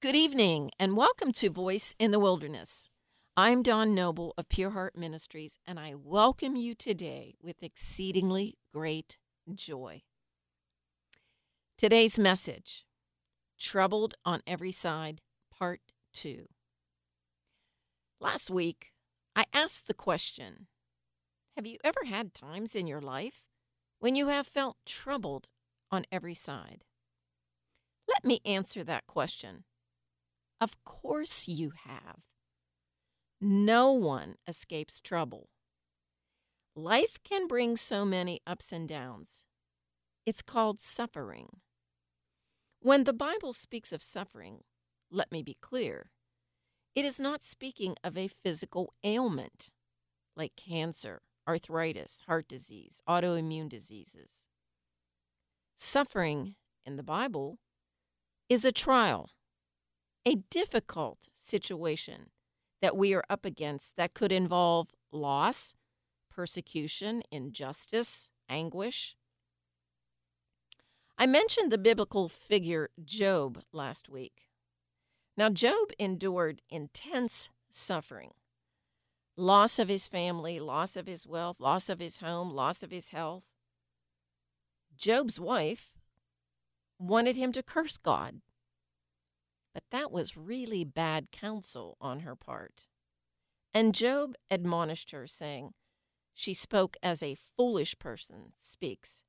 Good evening, and welcome to Voice in the Wilderness. I'm Dawn Noble of Pure Heart Ministries, and I welcome you today with exceedingly great joy. Today's message Troubled on Every Side, Part 2. Last week, I asked the question Have you ever had times in your life when you have felt troubled on every side? Let me answer that question. Of course you have. No one escapes trouble. Life can bring so many ups and downs. It's called suffering. When the Bible speaks of suffering, let me be clear, it is not speaking of a physical ailment like cancer, arthritis, heart disease, autoimmune diseases. Suffering in the Bible is a trial, a difficult situation that we are up against that could involve loss, persecution, injustice, anguish. I mentioned the biblical figure Job last week. Now, Job endured intense suffering loss of his family, loss of his wealth, loss of his home, loss of his health. Job's wife wanted him to curse God. But that was really bad counsel on her part. And Job admonished her, saying, She spoke as a foolish person speaks.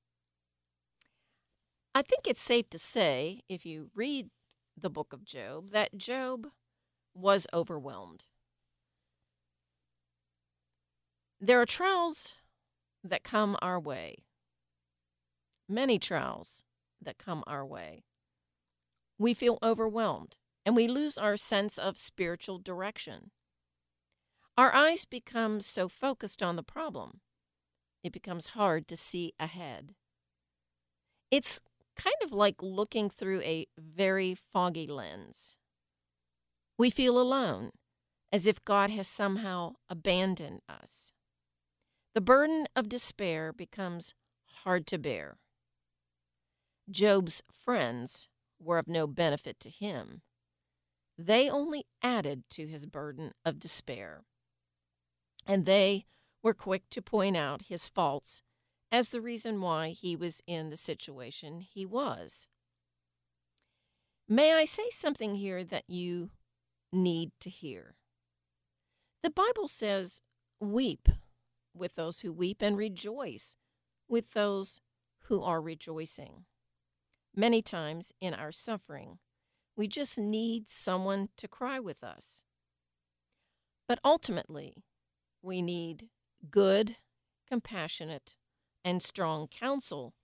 I think it's safe to say, if you read the book of Job, that Job was overwhelmed. There are trials that come our way, many trials that come our way. We feel overwhelmed and we lose our sense of spiritual direction. Our eyes become so focused on the problem, it becomes hard to see ahead. It's kind of like looking through a very foggy lens. We feel alone, as if God has somehow abandoned us. The burden of despair becomes hard to bear. Job's friends were of no benefit to him. They only added to his burden of despair. And they were quick to point out his faults as the reason why he was in the situation he was. May I say something here that you need to hear? The Bible says, Weep with those who weep and rejoice with those who are rejoicing. Many times in our suffering, we just need someone to cry with us. But ultimately, we need good, compassionate, and strong counsel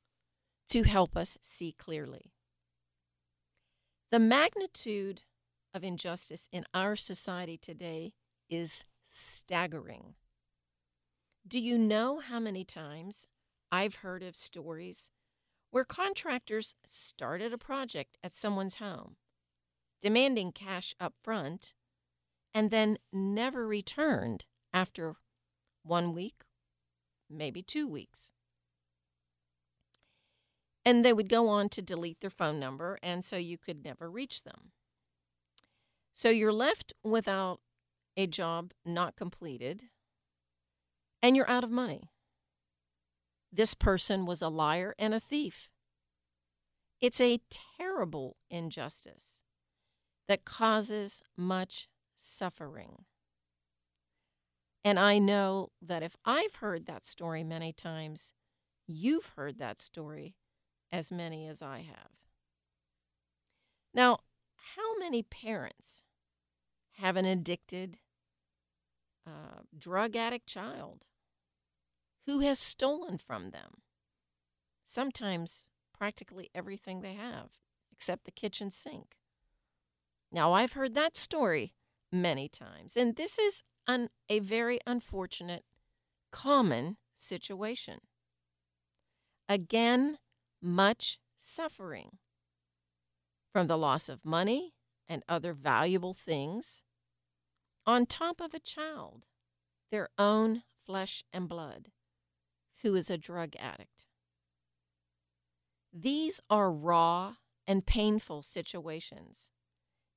to help us see clearly. The magnitude of injustice in our society today is staggering. Do you know how many times I've heard of stories where contractors started a project at someone's home, demanding cash up front, and then never returned after one week, maybe two weeks? And they would go on to delete their phone number, and so you could never reach them. So you're left without a job not completed, and you're out of money. This person was a liar and a thief. It's a terrible injustice that causes much suffering. And I know that if I've heard that story many times, you've heard that story as many as I have. Now, how many parents have an addicted, uh, drug addict child who has stolen from them? Sometimes practically everything they have, except the kitchen sink. Now, I've heard that story many times, and this is an, a very unfortunate, common situation. Again, much suffering from the loss of money and other valuable things, on top of a child, their own flesh and blood, who is a drug addict. These are raw and painful situations,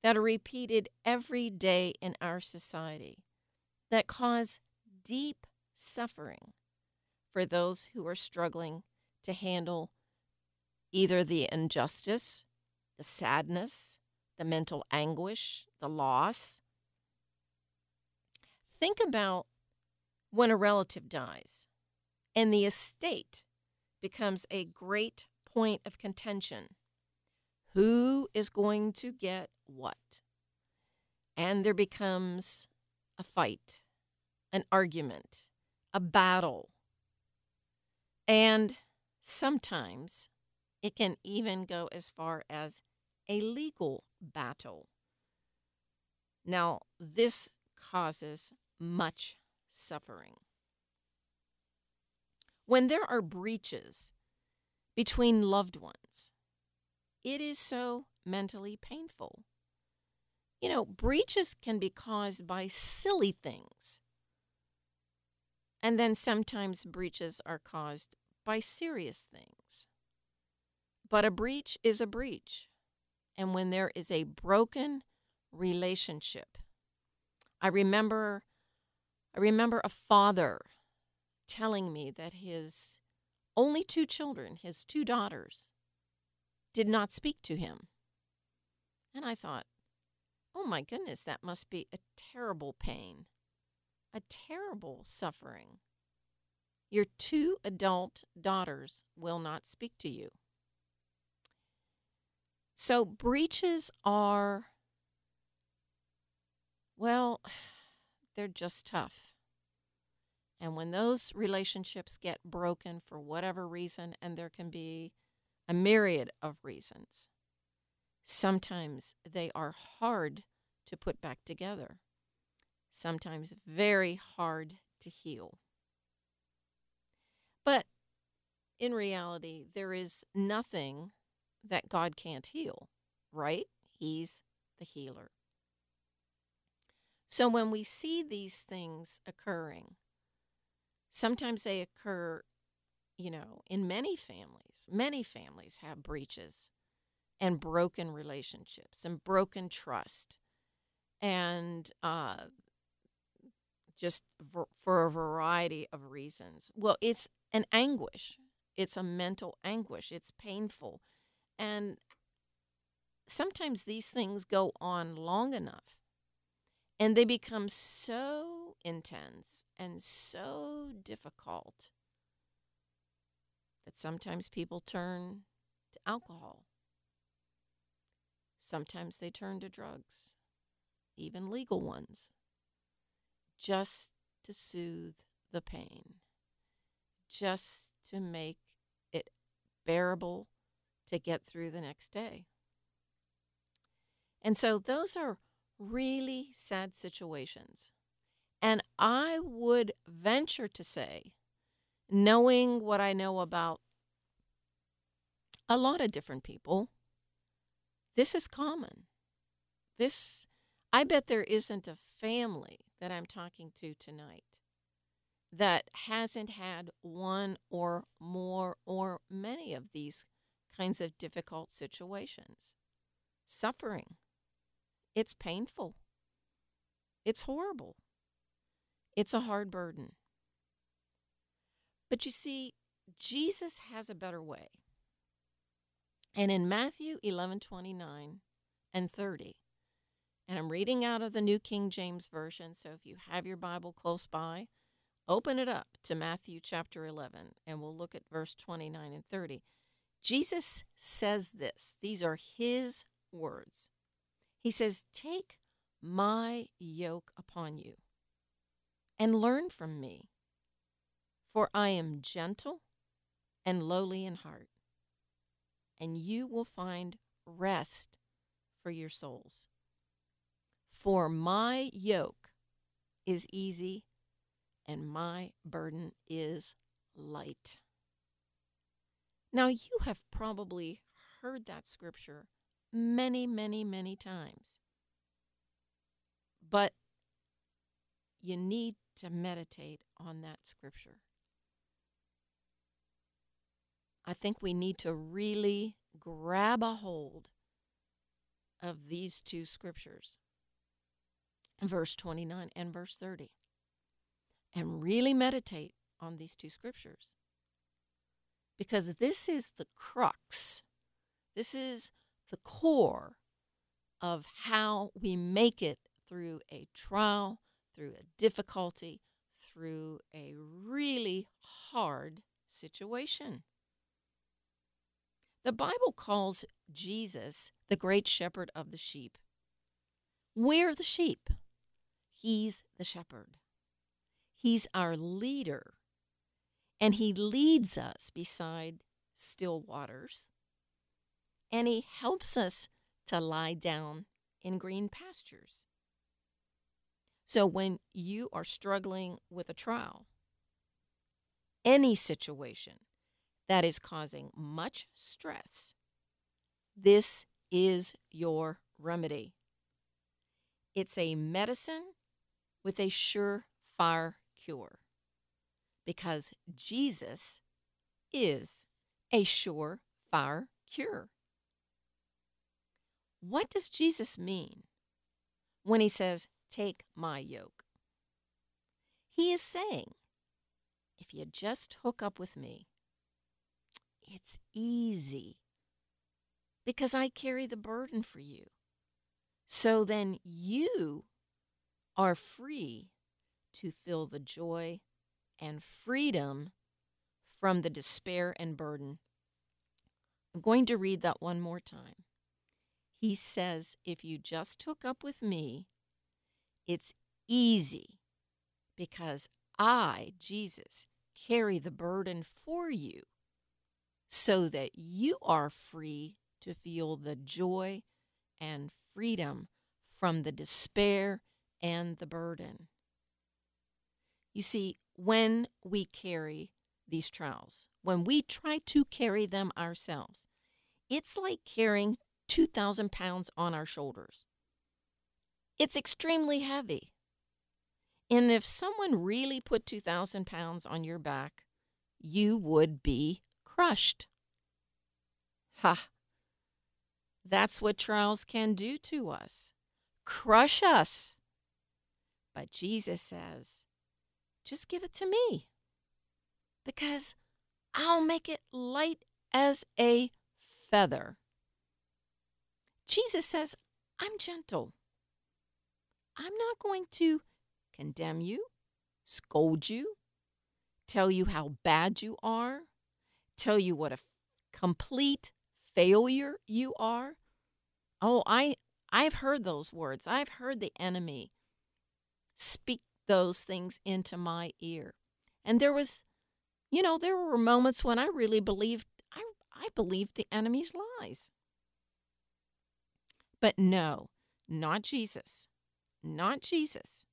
that are repeated every day in our society that cause deep suffering for those who are struggling to handle either the injustice, the sadness, the mental anguish, the loss. Think about when a relative dies and the estate becomes a great point of contention. Who is going to get what? And there becomes a fight, an argument, a battle. And sometimes it can even go as far as a legal battle. Now, this causes much suffering. When there are breaches between loved ones, it is so mentally painful. You know, breaches can be caused by silly things. And then sometimes breaches are caused by serious things. But a breach is a breach. And when there is a broken relationship, I remember I remember a father telling me that his only two children, his two daughters, did not speak to him. And I thought, oh my goodness, that must be a terrible pain, a terrible suffering. Your two adult daughters will not speak to you. So, breaches are, well, they're just tough. And when those relationships get broken for whatever reason, and there can be a myriad of reasons, sometimes they are hard to put back together, sometimes very hard to heal. But in reality, there is nothing that God can't heal, right? He's the healer. So when we see these things occurring, sometimes they occur, you know, in many families. Many families have breaches and broken relationships and broken trust and uh, just for, for a variety of reasons. Well, it's an anguish. It's a mental anguish. It's painful. And sometimes these things go on long enough and they become so intense and so difficult that sometimes people turn to alcohol. Sometimes they turn to drugs, even legal ones, just to soothe the pain, just to make it bearable to get through the next day. And so those are really sad situations. And I would venture to say, knowing what I know about a lot of different people, this is common. This, I bet there isn't a family that I'm talking to tonight that hasn't had one or more or many of these kinds of difficult situations. Suffering. It's painful. It's horrible. It's a hard burden. But you see, Jesus has a better way. And in Matthew 11 29 and 30, and I'm reading out of the New King James Version, so if you have your Bible close by, open it up to Matthew chapter 11, and we'll look at verse 29 and 30. Jesus says this, these are his words. He says, Take my yoke upon you and learn from me, for I am gentle and lowly in heart, and you will find rest for your souls. For my yoke is easy and my burden is light. Now, you have probably heard that scripture many, many, many times. But you need to meditate on that scripture. I think we need to really grab a hold of these two scriptures, verse 29 and verse 30, and really meditate on these two scriptures. Because this is the crux, this is the core of how we make it through a trial, through a difficulty, through a really hard situation. The Bible calls Jesus the great shepherd of the sheep. We're the sheep. He's the shepherd. He's our leader. And he leads us beside still waters. And he helps us to lie down in green pastures. So when you are struggling with a trial, any situation that is causing much stress, this is your remedy. It's a medicine with a surefire cure because Jesus is a surefire cure. What does Jesus mean when he says, Take my yoke? He is saying, If you just hook up with me, it's easy because I carry the burden for you. So then you are free to feel the joy and freedom from the despair and burden. I'm going to read that one more time. He says, If you just hook up with me, it's easy because I, Jesus, carry the burden for you so that you are free to feel the joy and freedom from the despair and the burden. You see, when we carry these trials, when we try to carry them ourselves, it's like carrying 2,000 pounds on our shoulders. It's extremely heavy. And if someone really put 2,000 pounds on your back, you would be crushed. Ha! That's what trials can do to us crush us. But Jesus says, just give it to me because I'll make it light as a feather. Jesus says, I'm gentle. I'm not going to condemn you, scold you, tell you how bad you are, tell you what a complete failure you are. Oh, I I've heard those words. I've heard the enemy speak those things into my ear. And there was you know, there were moments when I really believed I I believed the enemy's lies. But no, not Jesus. Not Jesus.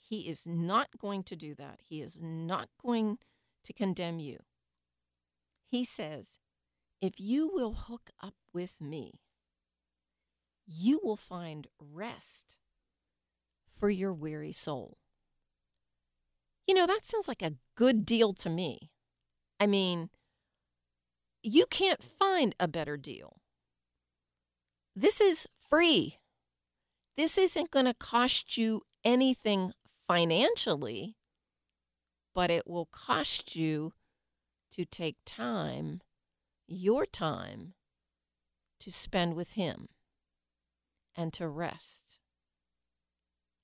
He is not going to do that. He is not going to condemn you. He says, if you will hook up with me, you will find rest for your weary soul. You know, that sounds like a good deal to me. I mean, you can't find a better deal. This is free. This isn't going to cost you anything financially, but it will cost you to take time your time to spend with Him and to rest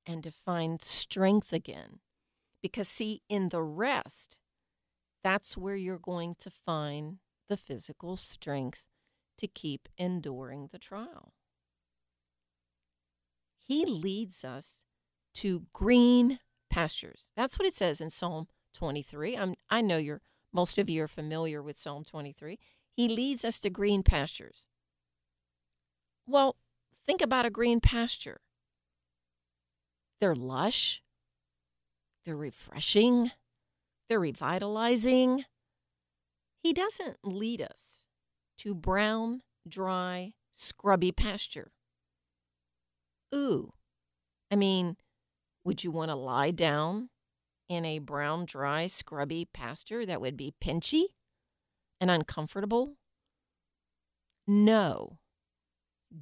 and to find strength again. Because, see, in the rest, that's where you're going to find the physical strength to keep enduring the trial. He leads us to green pastures. That's what it says in Psalm 23. I'm, I know you're most of you are familiar with Psalm 23. He leads us to green pastures. Well, think about a green pasture. They're lush, they're refreshing, they're revitalizing. He doesn't lead us to brown, dry, scrubby pasture. Ooh, I mean, would you want to lie down in a brown, dry, scrubby pasture that would be pinchy? and uncomfortable? No.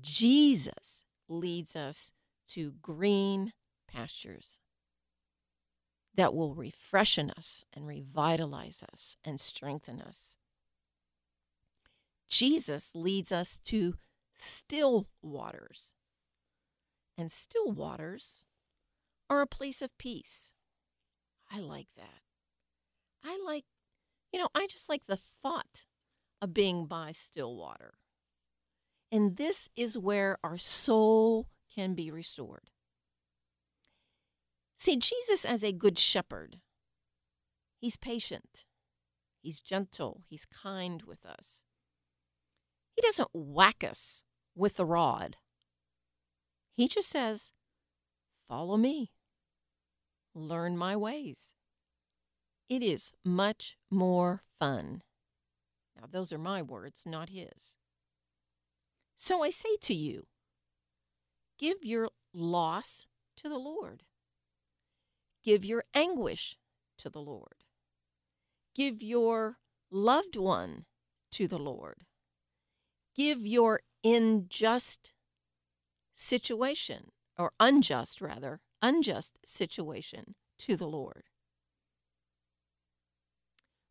Jesus leads us to green pastures that will refreshen us and revitalize us and strengthen us. Jesus leads us to still waters. And still waters are a place of peace. I like that. I like, you know, I just like the thought of being by still water. And this is where our soul can be restored. See, Jesus as a good shepherd, he's patient, he's gentle, he's kind with us. He doesn't whack us with the rod. He just says, Follow me, learn my ways. It is much more fun. Now, those are my words, not his. So I say to you, give your loss to the Lord. Give your anguish to the Lord. Give your loved one to the Lord. Give your unjust situation, or unjust rather, unjust situation to the Lord.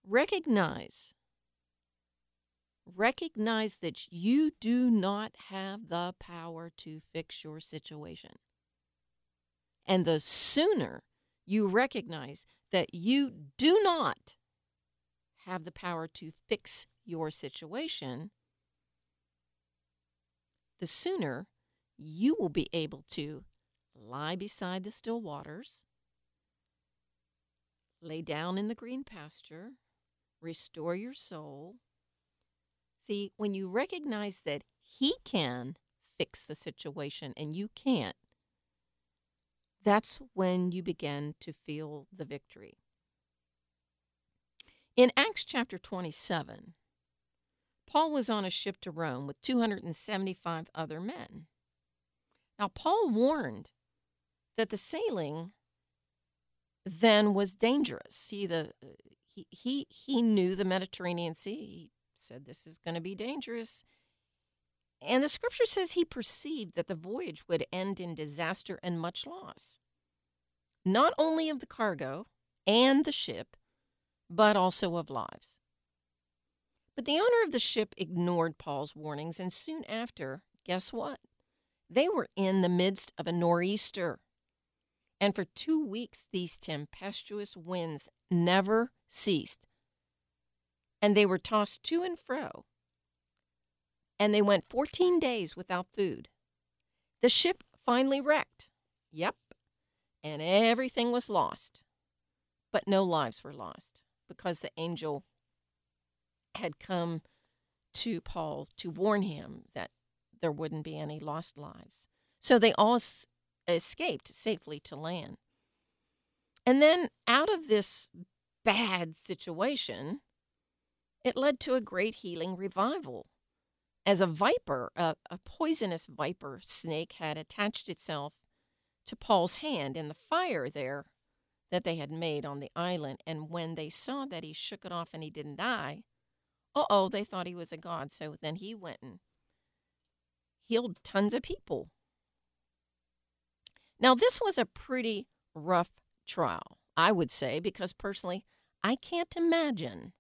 Recognize, recognize that you do not have the power to fix your situation. And the sooner you recognize that you do not have the power to fix your situation, the sooner you will be able to lie beside the still waters, lay down in the green pasture, restore your soul. See, when you recognize that He can fix the situation and you can't, that's when you begin to feel the victory. In Acts chapter 27, Paul was on a ship to Rome with 275 other men. Now, Paul warned that the sailing then was dangerous. See, the he he he knew the Mediterranean Sea. He said this is going to be dangerous. And the scripture says he perceived that the voyage would end in disaster and much loss, not only of the cargo and the ship, but also of lives. But the owner of the ship ignored Paul's warnings, and soon after, guess what? They were in the midst of a nor'easter. And for two weeks, these tempestuous winds never ceased. And they were tossed to and fro and they went 14 days without food. The ship finally wrecked. Yep. And everything was lost. But no lives were lost because the angel had come to Paul to warn him that there wouldn't be any lost lives. So they all s- escaped safely to land. And then out of this bad situation, it led to a great healing revival as a viper, a, a poisonous viper snake had attached itself to Paul's hand in the fire there that they had made on the island. And when they saw that he shook it off and he didn't die, uh oh, they thought he was a god. So then he went and healed tons of people. Now, this was a pretty rough trial, I would say, because personally, I can't imagine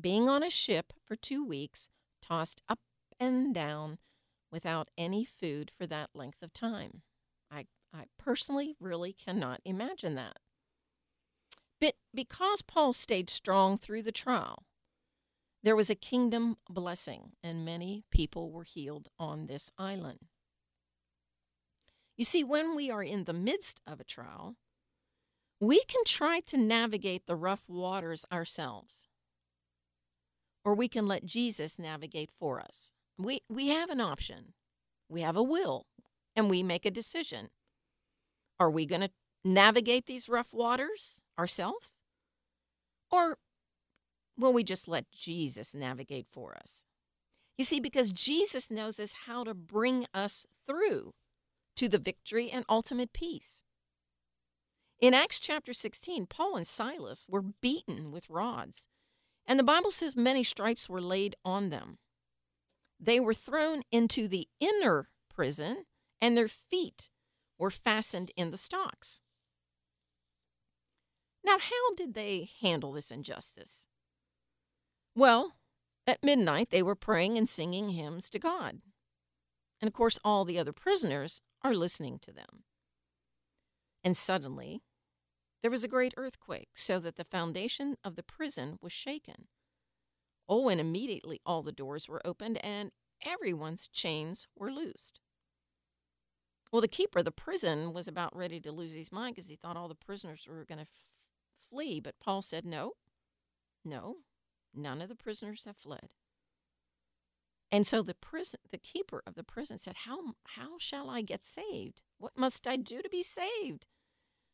being on a ship for two weeks, tossed up and down without any food for that length of time. I, I personally really cannot imagine that. But because Paul stayed strong through the trial, there was a kingdom blessing, and many people were healed on this island. You see, when we are in the midst of a trial, we can try to navigate the rough waters ourselves, or we can let Jesus navigate for us. We, we have an option, we have a will, and we make a decision. Are we going to navigate these rough waters ourselves? Or will we just let Jesus navigate for us? You see, because Jesus knows us how to bring us through to the victory and ultimate peace. In Acts chapter 16, Paul and Silas were beaten with rods, and the Bible says many stripes were laid on them. they were thrown into the inner prison, and their feet were fastened in the stocks. Now, how did they handle this injustice? Well, at midnight, they were praying and singing hymns to God. And of course, all the other prisoners are listening to them. And suddenly, there was a great earthquake, so that the foundation of the prison was shaken. Oh, and immediately all the doors were opened and everyone's chains were loosed. Well, the keeper of the prison was about ready to lose his mind because he thought all the prisoners were going to f- flee. But Paul said, No, no, none of the prisoners have fled. And so the prison, the keeper of the prison said, "How how shall I get saved? What must I do to be saved?"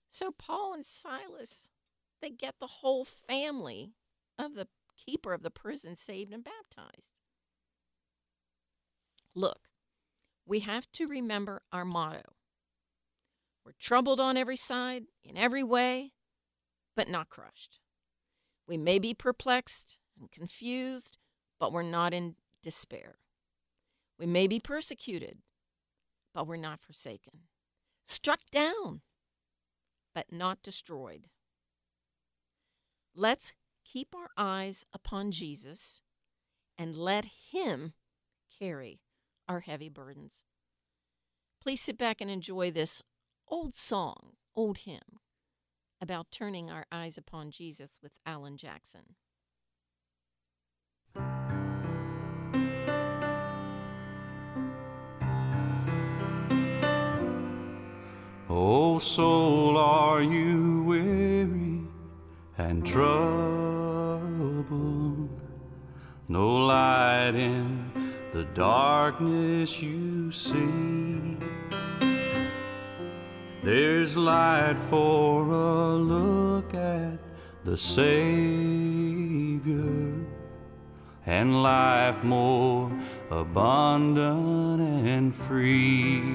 So Paul and Silas, they get the whole family of the keeper of the prison saved and baptized. Look, we have to remember our motto. We're troubled on every side, in every way, but not crushed. We may be perplexed and confused, but we're not in despair. We may be persecuted, but we're not forsaken. Struck down, but not destroyed. Let's keep our eyes upon Jesus and let Him carry our heavy burdens. Please sit back and enjoy this old song, old hymn about turning our eyes upon Jesus with Alan Jackson. Oh, soul, are you weary and troubled? No light in the darkness you see. There's light for a look at the Savior and life more abundant and free.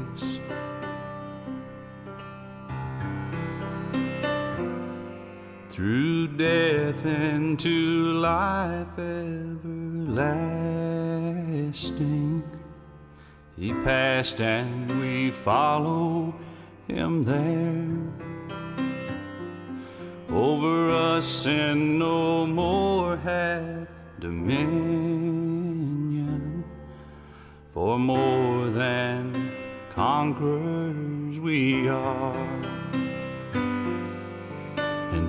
Through death into life everlasting. He passed and we follow him there. Over us sin no more hath dominion, for more than conquerors we are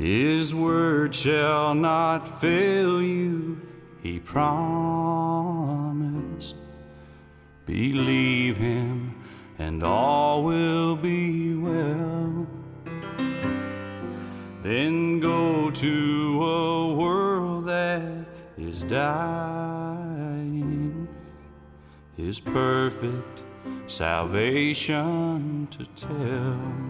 His word shall not fail you, he promised. Believe him, and all will be well. Then go to a world that is dying, his perfect salvation to tell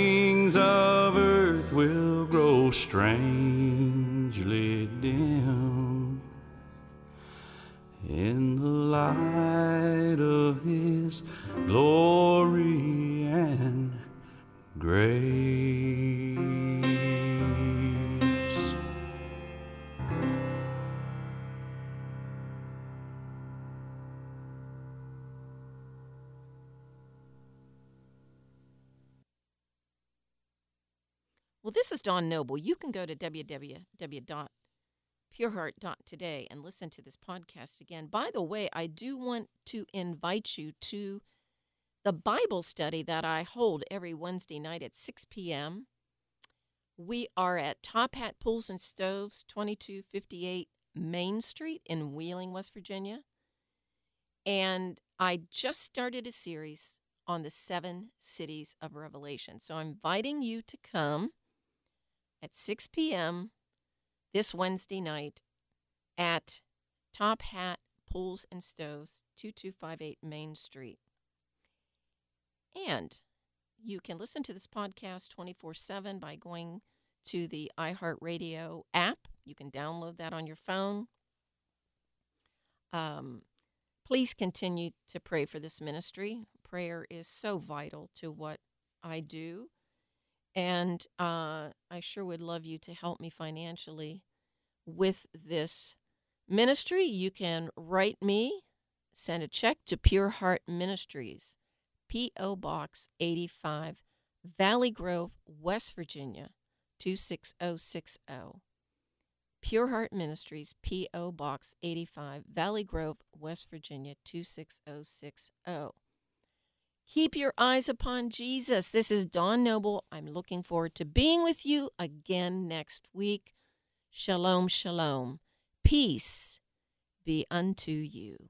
of earth will grow strangely strangely dim in the light of his glory and grace. Well, this is Dawn Noble. You can go to www.pureheart.today and listen to this podcast again. By the way, I do want to invite you to the Bible study that I hold every Wednesday night at 6 p.m. We are at Top Hat Pools and Stoves, 2258 Main Street in Wheeling, West Virginia. And I just started a series on the seven cities of Revelation. So I'm inviting you to come at 6 p.m. this Wednesday night at Top Hat Pools and Stoves, 2258 Main Street. And you can listen to this podcast 24 7 by going to the iHeartRadio app. You can download that on your phone. Um, please continue to pray for this ministry. Prayer is so vital to what I do. And uh, I sure would love you to help me financially with this ministry. You can write me, send a check to Pure Heart Ministries, P.O. Box 85, Valley Grove, West Virginia, 26060. Pure Heart Ministries, P.O. Box 85, Valley Grove, West Virginia, 26060. Keep your eyes upon Jesus. This is Dawn Noble. I'm looking forward to being with you again next week. Shalom, shalom. Peace be unto you.